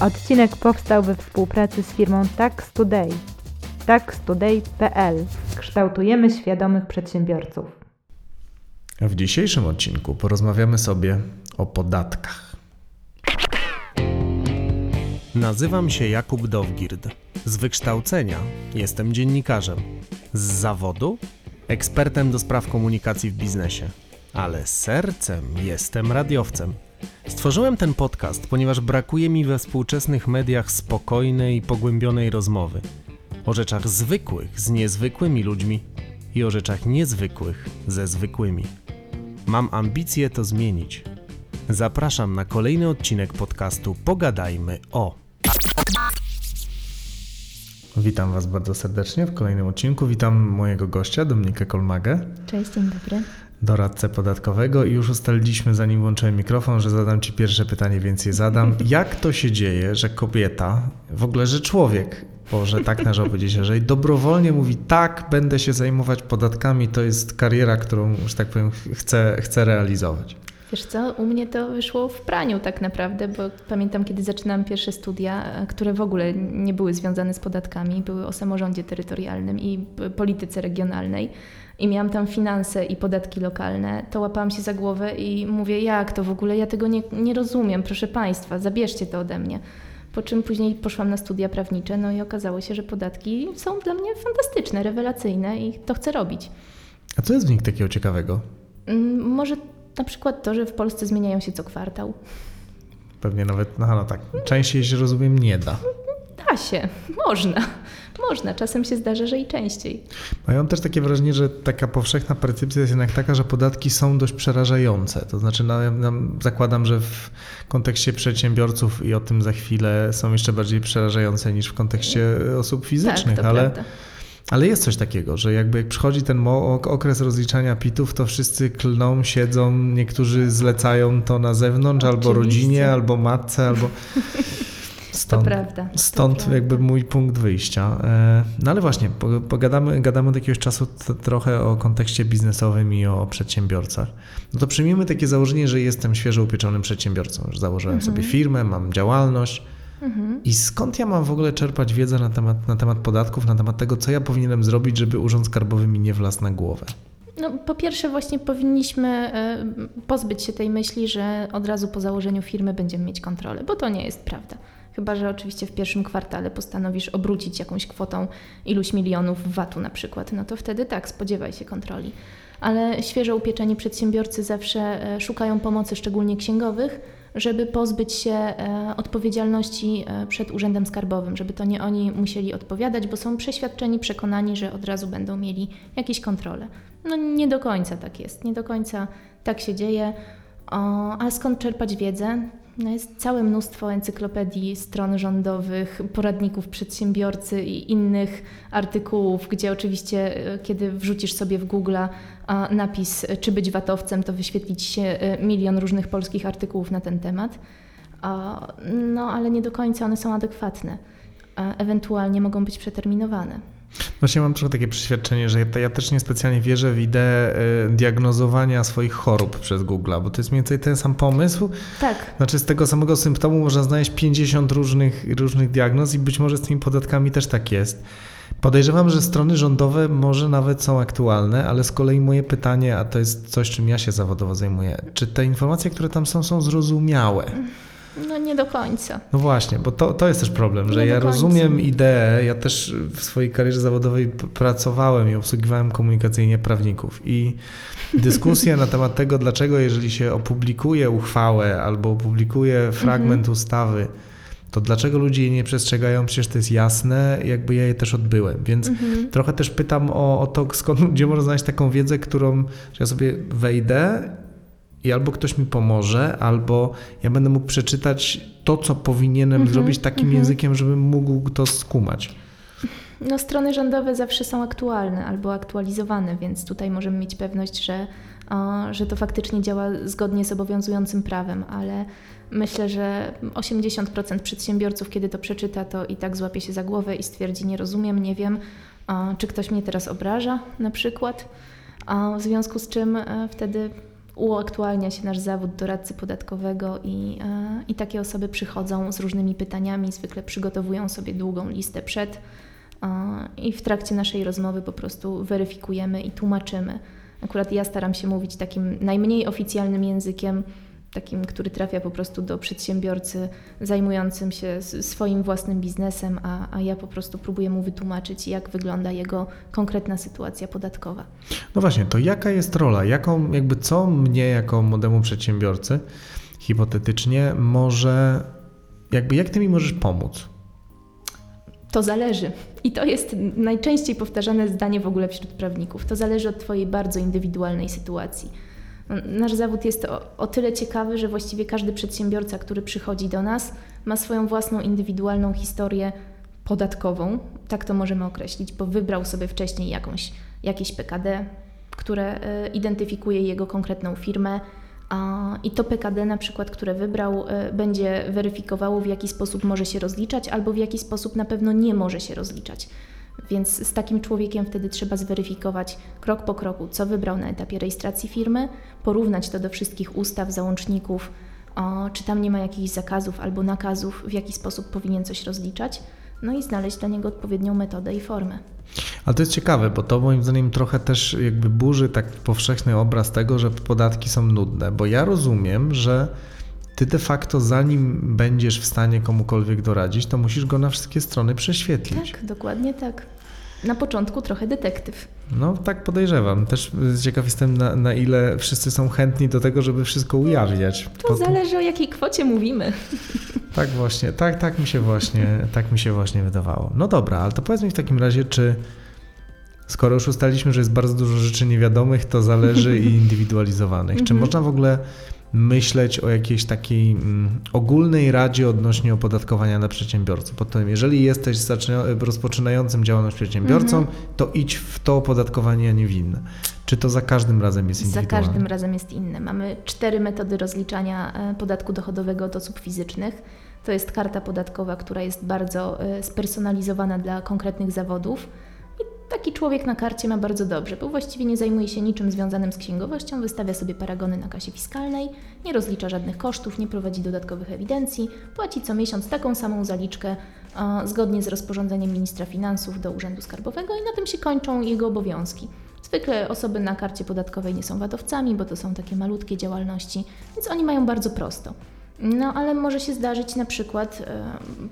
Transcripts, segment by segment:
Odcinek powstał we współpracy z firmą Tax Today. taxtoday.pl Kształtujemy świadomych przedsiębiorców. W dzisiejszym odcinku porozmawiamy sobie o podatkach. Nazywam się Jakub Dowgird. Z wykształcenia jestem dziennikarzem. Z zawodu ekspertem do spraw komunikacji w biznesie. Ale sercem jestem radiowcem. Stworzyłem ten podcast, ponieważ brakuje mi we współczesnych mediach spokojnej i pogłębionej rozmowy. O rzeczach zwykłych z niezwykłymi ludźmi i o rzeczach niezwykłych ze zwykłymi. Mam ambicje to zmienić. Zapraszam na kolejny odcinek podcastu Pogadajmy o. Witam Was bardzo serdecznie w kolejnym odcinku. Witam mojego gościa, Dominikę Kolmagę. Cześć, dzień dobry. Doradcę podatkowego i już ustaliliśmy, zanim włączyłem mikrofon, że zadam Ci pierwsze pytanie, więc je zadam. Jak to się dzieje, że kobieta, w ogóle, że człowiek, bo że tak należy powiedzieć, że dobrowolnie mówi tak, będę się zajmować podatkami, to jest kariera, którą, że tak powiem, chcę, chcę realizować. Wiesz co, u mnie to wyszło w praniu tak naprawdę, bo pamiętam, kiedy zaczynałam pierwsze studia, które w ogóle nie były związane z podatkami, były o samorządzie terytorialnym i polityce regionalnej i miałam tam finanse i podatki lokalne, to łapałam się za głowę i mówię, jak to w ogóle, ja tego nie, nie rozumiem, proszę Państwa, zabierzcie to ode mnie. Po czym później poszłam na studia prawnicze, no i okazało się, że podatki są dla mnie fantastyczne, rewelacyjne i to chcę robić. A co jest w nich takiego ciekawego? Mm, może na przykład to, że w Polsce zmieniają się co kwartał. Pewnie nawet, no, no tak, częściej się rozumiem nie da. Da się, można. Można, czasem się zdarza, że i częściej. A ja mam też takie wrażenie, że taka powszechna percepcja jest jednak taka, że podatki są dość przerażające. To znaczy, no, no, zakładam, że w kontekście przedsiębiorców i o tym za chwilę są jeszcze bardziej przerażające niż w kontekście osób fizycznych, tak, ale. Prawda. Ale jest coś takiego, że jakby jak przychodzi ten okres rozliczania pitów, to wszyscy klną, siedzą, niektórzy zlecają to na zewnątrz, Oczywiście. albo rodzinie, albo matce, albo. Stąd, to prawda. To stąd prawda. jakby mój punkt wyjścia. E, no ale właśnie, pogadamy gadamy od jakiegoś czasu trochę o kontekście biznesowym i o przedsiębiorcach. No to przyjmijmy takie założenie, że jestem świeżo upieczonym przedsiębiorcą, że założyłem mhm. sobie firmę, mam działalność. Mhm. I skąd ja mam w ogóle czerpać wiedzę na temat, na temat podatków, na temat tego, co ja powinienem zrobić, żeby urząd skarbowy mi nie wlazł na głowę? No, po pierwsze, właśnie powinniśmy e, pozbyć się tej myśli, że od razu po założeniu firmy będziemy mieć kontrolę, bo to nie jest prawda. Chyba, że oczywiście w pierwszym kwartale postanowisz obrócić jakąś kwotą iluś milionów VAT-u na przykład, no to wtedy tak, spodziewaj się kontroli. Ale świeżo upieczeni przedsiębiorcy zawsze e, szukają pomocy, szczególnie księgowych, żeby pozbyć się e, odpowiedzialności e, przed Urzędem Skarbowym, żeby to nie oni musieli odpowiadać, bo są przeświadczeni, przekonani, że od razu będą mieli jakieś kontrole. No nie do końca tak jest, nie do końca tak się dzieje. O, a skąd czerpać wiedzę? No jest całe mnóstwo encyklopedii, stron rządowych, poradników przedsiębiorcy i innych artykułów, gdzie oczywiście, e, kiedy wrzucisz sobie w Google napis, czy być watowcem, to wyświetlić się e, milion różnych polskich artykułów na ten temat. No, ale nie do końca one są adekwatne. Ewentualnie mogą być przeterminowane. Właśnie mam trochę takie przeświadczenie, że ja, ja też niespecjalnie wierzę w ideę y, diagnozowania swoich chorób przez Google, bo to jest mniej więcej ten sam pomysł. Tak. Znaczy z tego samego symptomu można znaleźć 50 różnych, różnych diagnoz i być może z tymi podatkami też tak jest. Podejrzewam, że strony rządowe może nawet są aktualne, ale z kolei moje pytanie, a to jest coś, czym ja się zawodowo zajmuję, czy te informacje, które tam są, są zrozumiałe? No nie do końca. No właśnie, bo to, to jest też problem, że nie ja rozumiem ideę, ja też w swojej karierze zawodowej pracowałem i obsługiwałem komunikacyjnie prawników i dyskusja na temat tego, dlaczego jeżeli się opublikuje uchwałę albo opublikuje fragment mhm. ustawy, to dlaczego ludzie jej nie przestrzegają? Przecież to jest jasne, jakby ja je też odbyłem. Więc mhm. trochę też pytam o, o to, skąd ludzie można znaleźć taką wiedzę, którą, ja sobie wejdę i albo ktoś mi pomoże, albo ja będę mógł przeczytać to, co powinienem mm -hmm, zrobić takim mm -hmm. językiem, żebym mógł to skumać. No, strony rządowe zawsze są aktualne albo aktualizowane, więc tutaj możemy mieć pewność, że, że to faktycznie działa zgodnie z obowiązującym prawem, ale myślę, że 80% przedsiębiorców, kiedy to przeczyta, to i tak złapie się za głowę i stwierdzi: Nie rozumiem, nie wiem, czy ktoś mnie teraz obraża, na przykład. W związku z czym e, wtedy uaktualnia się nasz zawód doradcy podatkowego i, i takie osoby przychodzą z różnymi pytaniami, zwykle przygotowują sobie długą listę przed i w trakcie naszej rozmowy po prostu weryfikujemy i tłumaczymy. Akurat ja staram się mówić takim najmniej oficjalnym językiem, takim, który trafia po prostu do przedsiębiorcy zajmującym się swoim własnym biznesem, a, a ja po prostu próbuję mu wytłumaczyć, jak wygląda jego konkretna sytuacja podatkowa. No właśnie, to jaka jest rola, jaką, jakby co mnie jako młodemu przedsiębiorcy hipotetycznie może, jakby jak ty mi możesz pomóc? To zależy. I to jest najczęściej powtarzane zdanie w ogóle wśród prawników. To zależy od Twojej bardzo indywidualnej sytuacji. Nasz zawód jest o, o, tyle ciekawy, że właściwie każdy przedsiębiorca, który przychodzi do nas, ma swoją własną indywidualną historię podatkową, tak to możemy określić, bo wybrał sobie wcześniej jakąś, jakieś PKD, które y, identyfikuje jego konkretną firmę. I to PKD, na przykład, które wybrał, y, będzie weryfikowało, w jaki sposób może się rozliczać, albo w jaki sposób na pewno nie może się rozliczać. Więc z takim człowiekiem wtedy trzeba zweryfikować krok po kroku, co wybrał na etapie rejestracji firmy, porównać to do wszystkich ustaw, załączników, o, czy tam nie ma jakichś zakazów albo nakazów, w jaki sposób powinien coś rozliczać, no i znaleźć dla niego odpowiednią metodę i formę. Ale to jest ciekawe, bo to moim zdaniem trochę też jakby burzy tak powszechny obraz tego, że podatki są nudne, bo ja rozumiem, że ty de facto zanim będziesz w stanie komukolwiek doradzić, to musisz go na wszystkie strony prześwietlić. Tak, dokładnie tak. Na początku trochę detektyw. No, tak podejrzewam. Też ciekaw jestem, na, na ile wszyscy są chętni do tego, żeby wszystko ujawniać. To po... zależy o jakiej kwocie mówimy. Tak właśnie, tak, tak mi się właśnie, tak mi się właśnie wydawało. No dobra, ale to powiedz mi w takim razie, czy skoro już ustaliliśmy, że jest bardzo dużo rzeczy niewiadomych, to zależy i indywidualizowanych. Czy mhm. można w ogóle myśleć o jakiejś takiej mm, ogólnej radzie odnośnie opodatkowania dla przedsiębiorców. Potem, jeżeli jesteś rozpoczynającym działalność przedsiębiorcą, mhm. to idź w to opodatkowanie, a nie w inne. Czy to za każdym razem jest indywidualne? Za każdym razem jest inne. Mamy cztery metody rozliczania e, podatku dochodowego od osób fizycznych. To jest karta podatkowa, która jest bardzo e, spersonalizowana dla konkretnych zawodów Taki człowiek na karcie ma bardzo dobrze, bo właściwie nie zajmuje się niczym związanym z księgowością, wystawia sobie paragony na kasie fiskalnej, nie rozlicza żadnych kosztów, nie prowadzi dodatkowych ewidencji, płaci co miesiąc taką samą zaliczkę zgodnie z rozporządzeniem ministra finansów do Urzędu Skarbowego i na tym się kończą jego obowiązki. Zwykle osoby na karcie podatkowej nie są wadowcami, bo to są takie malutkie działalności, więc oni mają bardzo prosto. No ale może się zdarzyć na przykład e,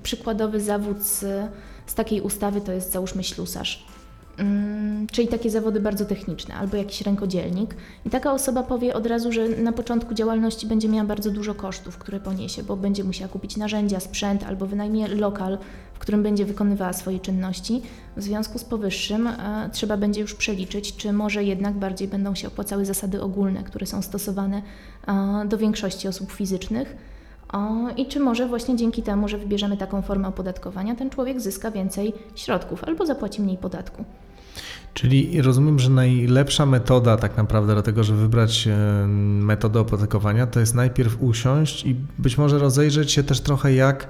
przykładowy zawód z, z takiej ustawy to jest załóżmy ślusarz. Mm, czyli takie zawody bardzo techniczne, albo jakiś rękodzielnik. I taka osoba powie od razu, że na początku działalności będzie miała bardzo dużo kosztów, które poniesie, bo będzie musiała kupić narzędzia, sprzęt albo wynajmie lokal, w którym będzie wykonywała swoje czynności. W związku z powyższym e, trzeba będzie już przeliczyć, czy może jednak bardziej będą się opłacały zasady ogólne, które są stosowane e, do większości osób fizycznych. I czy może właśnie dzięki temu, że wybierzemy taką formę opodatkowania, ten człowiek zyska więcej środków albo zapłaci mniej podatku. Czyli rozumiem, że najlepsza metoda tak naprawdę do tego, żeby wybrać e, metodę opodatkowania, to jest najpierw usiąść i być może rozejrzeć się też trochę jak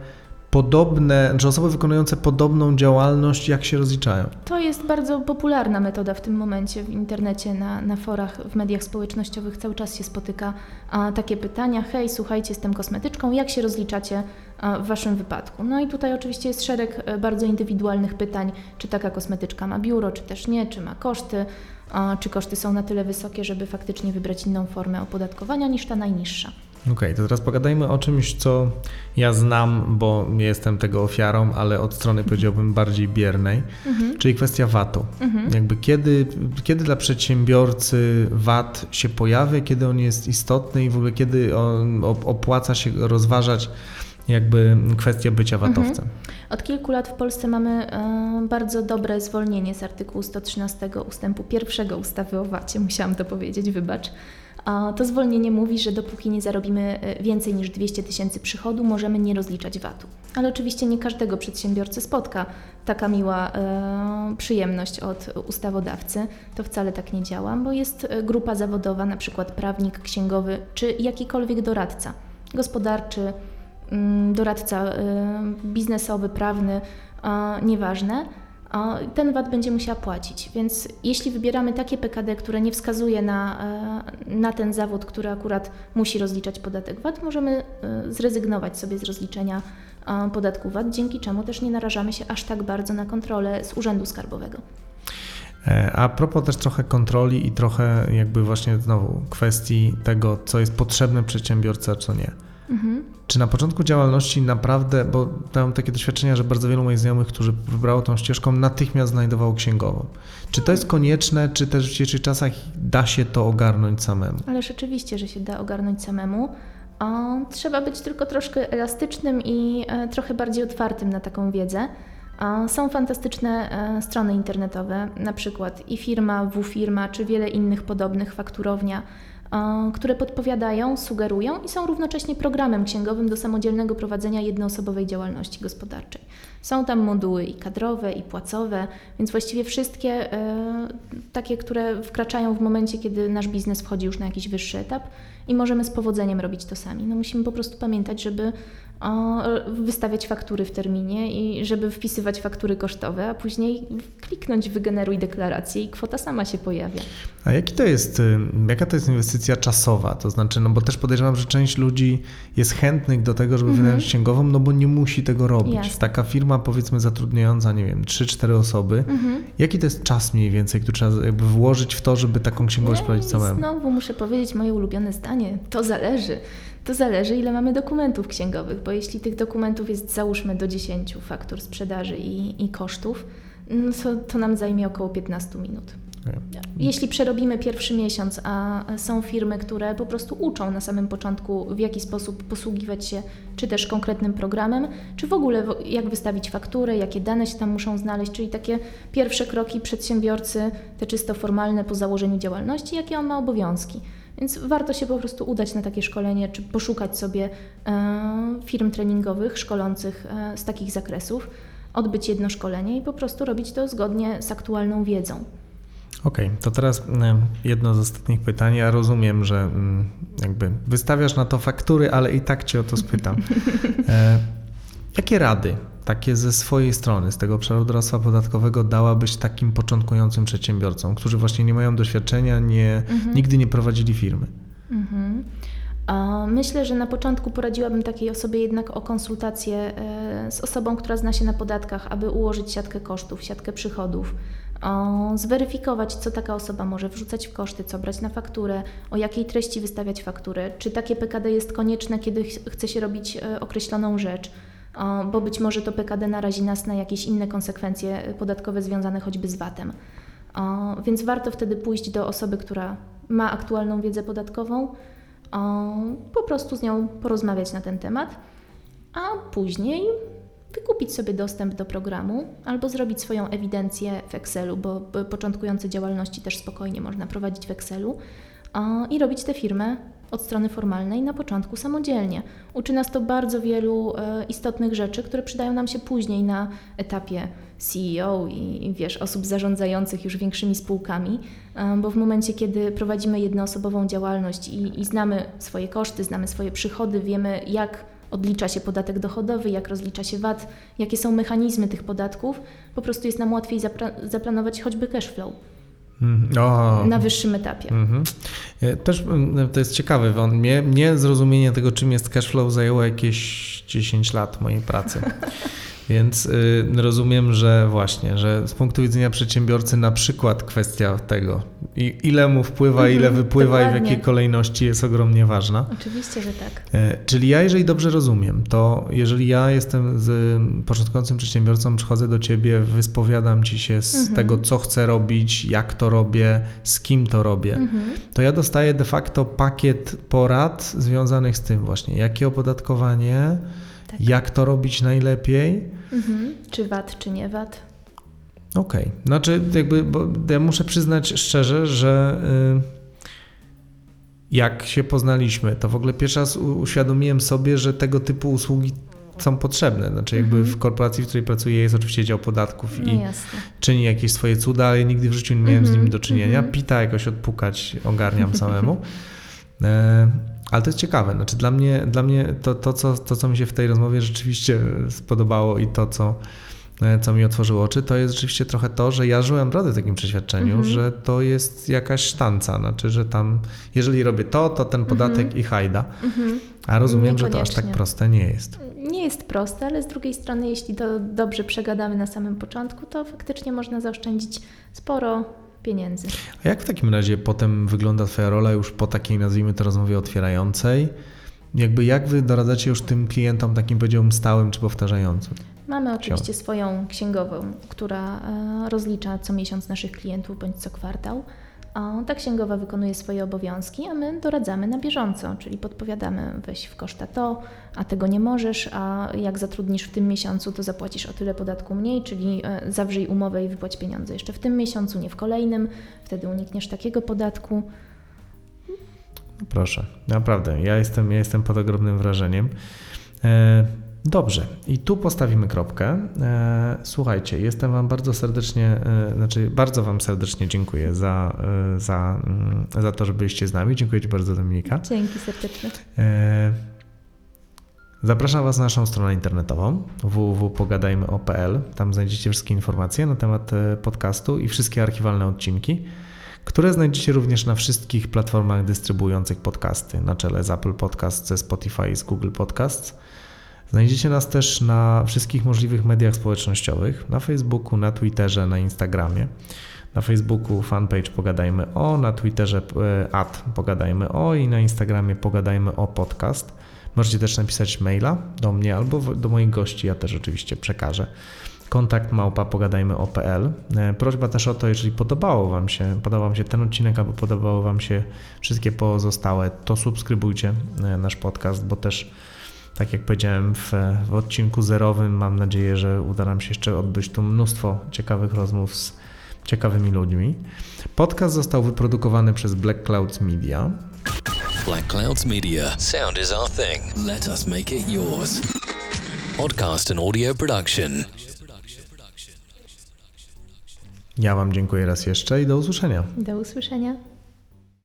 podobne, czy osoby wykonujące podobną działalność, jak się rozliczają? To jest bardzo popularna metoda w tym momencie w internecie, na, na forach, w mediach społecznościowych cały czas się spotyka a, takie pytania. Hej, słuchajcie, jestem kosmetyczką, jak się rozliczacie a, w Waszym wypadku? No i tutaj oczywiście jest szereg e, bardzo indywidualnych pytań, czy taka kosmetyczka ma biuro, czy też nie, czy ma koszty, a, czy koszty są na tyle wysokie, żeby faktycznie wybrać inną formę opodatkowania niż ta najniższa. Okej, okay, to teraz pogadajmy o czymś, co ja znam, bo nie jestem tego ofiarą, ale od strony powiedziałbym bardziej biernej, mhm. czyli kwestia VAT-u. Mhm. Jakby kiedy, kiedy dla przedsiębiorcy VAT się pojawia, kiedy on jest istotny i w ogóle kiedy on opłaca się rozważać jakby kwestię bycia VAT-owcem. Mhm. Od kilku lat w Polsce mamy e, bardzo dobre zwolnienie z artykułu 113 ustępu pierwszego ustawy o VAT-ie, musiałam to powiedzieć, wybacz. To zwolnienie mówi, że dopóki nie zarobimy e, więcej niż 200 tysięcy przychodu, możemy nie rozliczać VAT-u. Ale oczywiście nie każdego przedsiębiorcy spotka taka miła e, przyjemność od ustawodawcy. To wcale tak nie działa, bo jest e, grupa zawodowa, na przykład prawnik, księgowy czy jakikolwiek doradca gospodarczy, mm, doradca biznesowy, prawny, nieważne ten VAT będzie musiała płacić. Więc jeśli wybieramy takie PKD, które nie wskazuje na, e, na ten zawód, który akurat musi rozliczać podatek VAT, możemy e, zrezygnować sobie z rozliczenia podatku VAT, dzięki czemu też nie narażamy się aż tak bardzo na kontrolę z Urzędu Skarbowego. E, a propos też trochę kontroli i trochę jakby właśnie znowu kwestii tego, co jest potrzebne przedsiębiorcy, a co nie. Mhm. Czy na początku działalności naprawdę, bo mam takie doświadczenia, że bardzo wielu moich znajomych, którzy wybrało tą ścieżką, natychmiast znajdowało księgową. Czy to jest konieczne, czy też w dzisiejszych czasach da się to ogarnąć samemu? Ale rzeczywiście, że się da ogarnąć samemu. O, trzeba być tylko troszkę elastycznym i e, trochę bardziej otwartym na taką wiedzę. Są fantastyczne e, strony internetowe, na przykład i firma, W-firma, czy wiele innych podobnych fakturownia, które podpowiadają, sugerują i są równocześnie programem księgowym do samodzielnego prowadzenia jednoosobowej działalności gospodarczej. Są tam moduły i kadrowe, i płacowe, więc właściwie wszystkie e, takie, które wkraczają w momencie, kiedy nasz biznes wchodzi już na jakiś wyższy etap i możemy z powodzeniem robić to sami. No musimy po prostu pamiętać, żeby wystawiać faktury w terminie i żeby wpisywać faktury kosztowe, a później kliknąć wygeneruj deklarację i kwota sama się pojawia. A jaki to jest, y, jaka to jest inwestycja czasowa? To znaczy, no bo też podejrzewam, że część ludzi jest chętnych do tego, żeby mhm. wynająć księgową, no bo nie musi tego robić. Jasne. Taka firma powiedzmy zatrudniająca, nie wiem, 3-4 osoby. Mhm. Jaki to jest czas mniej więcej, który trzeba jakby włożyć w to, żeby taką księgowość prowadzić samemu? Znowu muszę powiedzieć moje ulubione zdanie. To zależy. To zależy, ile mamy dokumentów księgowych, bo jeśli tych dokumentów jest załóżmy do 10 faktur sprzedaży i, i kosztów, no to, to nam zajmie około 15 minut. Jeśli przerobimy pierwszy miesiąc, a są firmy, które po prostu uczą na samym początku, w jaki sposób posługiwać się czy też konkretnym programem, czy w ogóle jak wystawić fakturę, jakie dane się tam muszą znaleźć, czyli takie pierwsze kroki przedsiębiorcy, te czysto formalne po założeniu działalności, jakie on ma obowiązki. Więc warto się po prostu udać na takie szkolenie, czy poszukać sobie e, firm treningowych szkolących e, z takich zakresów, odbyć jedno szkolenie i po prostu robić to zgodnie z aktualną wiedzą. Okej, okay, to teraz e, jedno z ostatnich pytań. Ja rozumiem, że jakby wystawiasz na to faktury, ale i tak cię o to spytam. jakie rady takie ze swojej strony, z tego obszaru doradztwa podatkowego dałabyś takim początkującym przedsiębiorcom, którzy właśnie nie mają doświadczenia, nie, mhm. nigdy nie prowadzili firmy? Mhm. Myślę, że na początku poradziłabym takiej osobie jednak o konsultację e, z osobą, która zna się na podatkach, aby ułożyć siatkę kosztów, siatkę przychodów, zweryfikować, co taka osoba może wrzucać w koszty, co brać na fakturę, o jakiej treści wystawiać fakturę, czy takie PKD jest konieczne, kiedy chce się robić e, określoną rzecz bo być może to PKD narazi nas na jakieś inne konsekwencje podatkowe związane choćby z VAT-em. Więc warto wtedy pójść do osoby, która ma aktualną wiedzę podatkową, po prostu z nią porozmawiać na ten temat, a później wykupić sobie dostęp do programu albo zrobić swoją ewidencję w Excelu, bo początkujące działalności też spokojnie można prowadzić w Excelu i robić tę firmę od strony formalnej na początku samodzielnie. Uczy nas to bardzo wielu e, istotnych rzeczy, które przydają nam się później na etapie CEO i, wiesz, osób zarządzających już większymi spółkami, e, bo w momencie, kiedy prowadzimy jednoosobową działalność i, i znamy swoje koszty, znamy swoje przychody, wiemy jak odlicza się podatek dochodowy, jak rozlicza się VAT, jakie są mechanizmy tych podatków, po prostu jest nam łatwiej zaplanować choćby cash flow. Mhm. O. na wyższym etapie. Mhm. E, też to jest ciekawe, bo mnie, mnie zrozumienie tego, czym jest cashflow, zajęło jakieś 10 lat mojej pracy. Więc y, rozumiem, że właśnie, że z punktu widzenia przedsiębiorcy na przykład kwestia tego, ile mu wpływa, ile mhm, wypływa Dokładnie. i w jakiej kolejności jest ogromnie ważna. Oczywiście, że tak. E, czyli ja, jeżeli dobrze rozumiem, to jeżeli ja jestem z początkującym przedsiębiorcą, przychodzę do ciebie, wyspowiadam ci się z mhm. tego, co chcę robić, jak to robię, z kim to robię, mhm. to ja dostaję de facto pakiet porad związanych z tym właśnie, jakie opodatkowanie, tak. jak to robić najlepiej. Mhm. Czy VAT, czy nie VAT? Okej. Okay. Znaczy, jakby, bo ja muszę przyznać szczerze, że y, jak się poznaliśmy, to w ogóle pierwszy raz uświadomiłem sobie, że tego typu usługi są potrzebne. Znaczy, jakby mhm. w korporacji, w której pracuję, jest oczywiście dział podatków no i jasne. czyni jakieś swoje cuda, ale nigdy w życiu nie miałem z mhm. nimi do czynienia. Mhm. Pita jakoś odpukać ogarniam samemu. Ale to jest ciekawe. Znaczy dla mnie, dla mnie to, to, co, to, co mi się w tej rozmowie rzeczywiście spodobało i to, co e, co mi otworzyło oczy, to jest rzeczywiście trochę to, że ja żyłem naprawdę w takim przeświadczeniu, Mhm. że to jest jakaś sztanca, znaczy, że tam jeżeli robię to, to ten podatek i hajda. A rozumiem, że to aż tak proste nie jest. Nie jest proste, ale z drugiej strony, jeśli to dobrze przegadamy na samym początku, to faktycznie można zaoszczędzić sporo pieniędzy. A jak w takim razie potem wygląda Twoja rola już po takiej, nazwijmy to, rozmowie otwierającej? Jakby jak Wy doradzacie już tym klientom takim, powiedziałbym, stałym czy powtarzającym? Mamy oczywiście swoją księgową, która e, rozlicza co miesiąc naszych klientów bądź co kwartał. Ta księgowa wykonuje swoje obowiązki, a my doradzamy na bieżąco, czyli podpowiadamy, weź w koszta to, a tego nie możesz, a jak zatrudnisz w tym miesiącu, to zapłacisz o tyle podatku mniej, czyli e, zawrzyj umowę i wypłać pieniądze jeszcze w tym miesiącu, nie w kolejnym, wtedy unikniesz takiego podatku. Proszę, naprawdę, ja jestem, ja jestem pod ogromnym wrażeniem. E, dobrze, i tu postawimy kropkę. E, słuchajcie, jestem Wam bardzo serdecznie, e, znaczy bardzo Wam serdecznie dziękuję za, e, za, mm, za to, że byliście z nami. Dziękuję Ci bardzo, Dominika. Dzięki serdecznie. Zapraszam Was na naszą stronę internetową www.pogadajmy.pl. Tam znajdziecie wszystkie informacje na temat podcastu i wszystkie archiwalne odcinki, które znajdziecie również na wszystkich platformach dystrybuujących podcasty, na czele z Apple Podcast, ze Spotify i z Google Podcasts. Znajdziecie nas też na wszystkich możliwych mediach społecznościowych, na Facebooku, na Twitterze, na Instagramie. Na Facebooku fanpage Pogadajmy o, na Twitterze e, ad Pogadajmy o i na Instagramie Pogadajmy o podcast. Możecie też napisać maila do mnie albo do moich gości, ja też oczywiście przekażę. Kontakt małpa pogadajmy.pl. E, Prośba też o to, jeżeli podobało Wam się, podobał Wam się ten odcinek, albo podobało Wam się wszystkie pozostałe, to subskrybujcie e, nasz podcast, bo też tak jak powiedziałem w, w odcinku zerowym, mam nadzieję, że uda nam się jeszcze odbyć tu mnóstwo ciekawych rozmów z ciekawymi ludźmi. Podcast został wyprodukowany przez Black Clouds Media. Black Clouds Media. Sound is our thing. Let us make it yours. Podcast and audio production. Ja Wam dziękuję raz jeszcze i do usłyszenia. Do usłyszenia.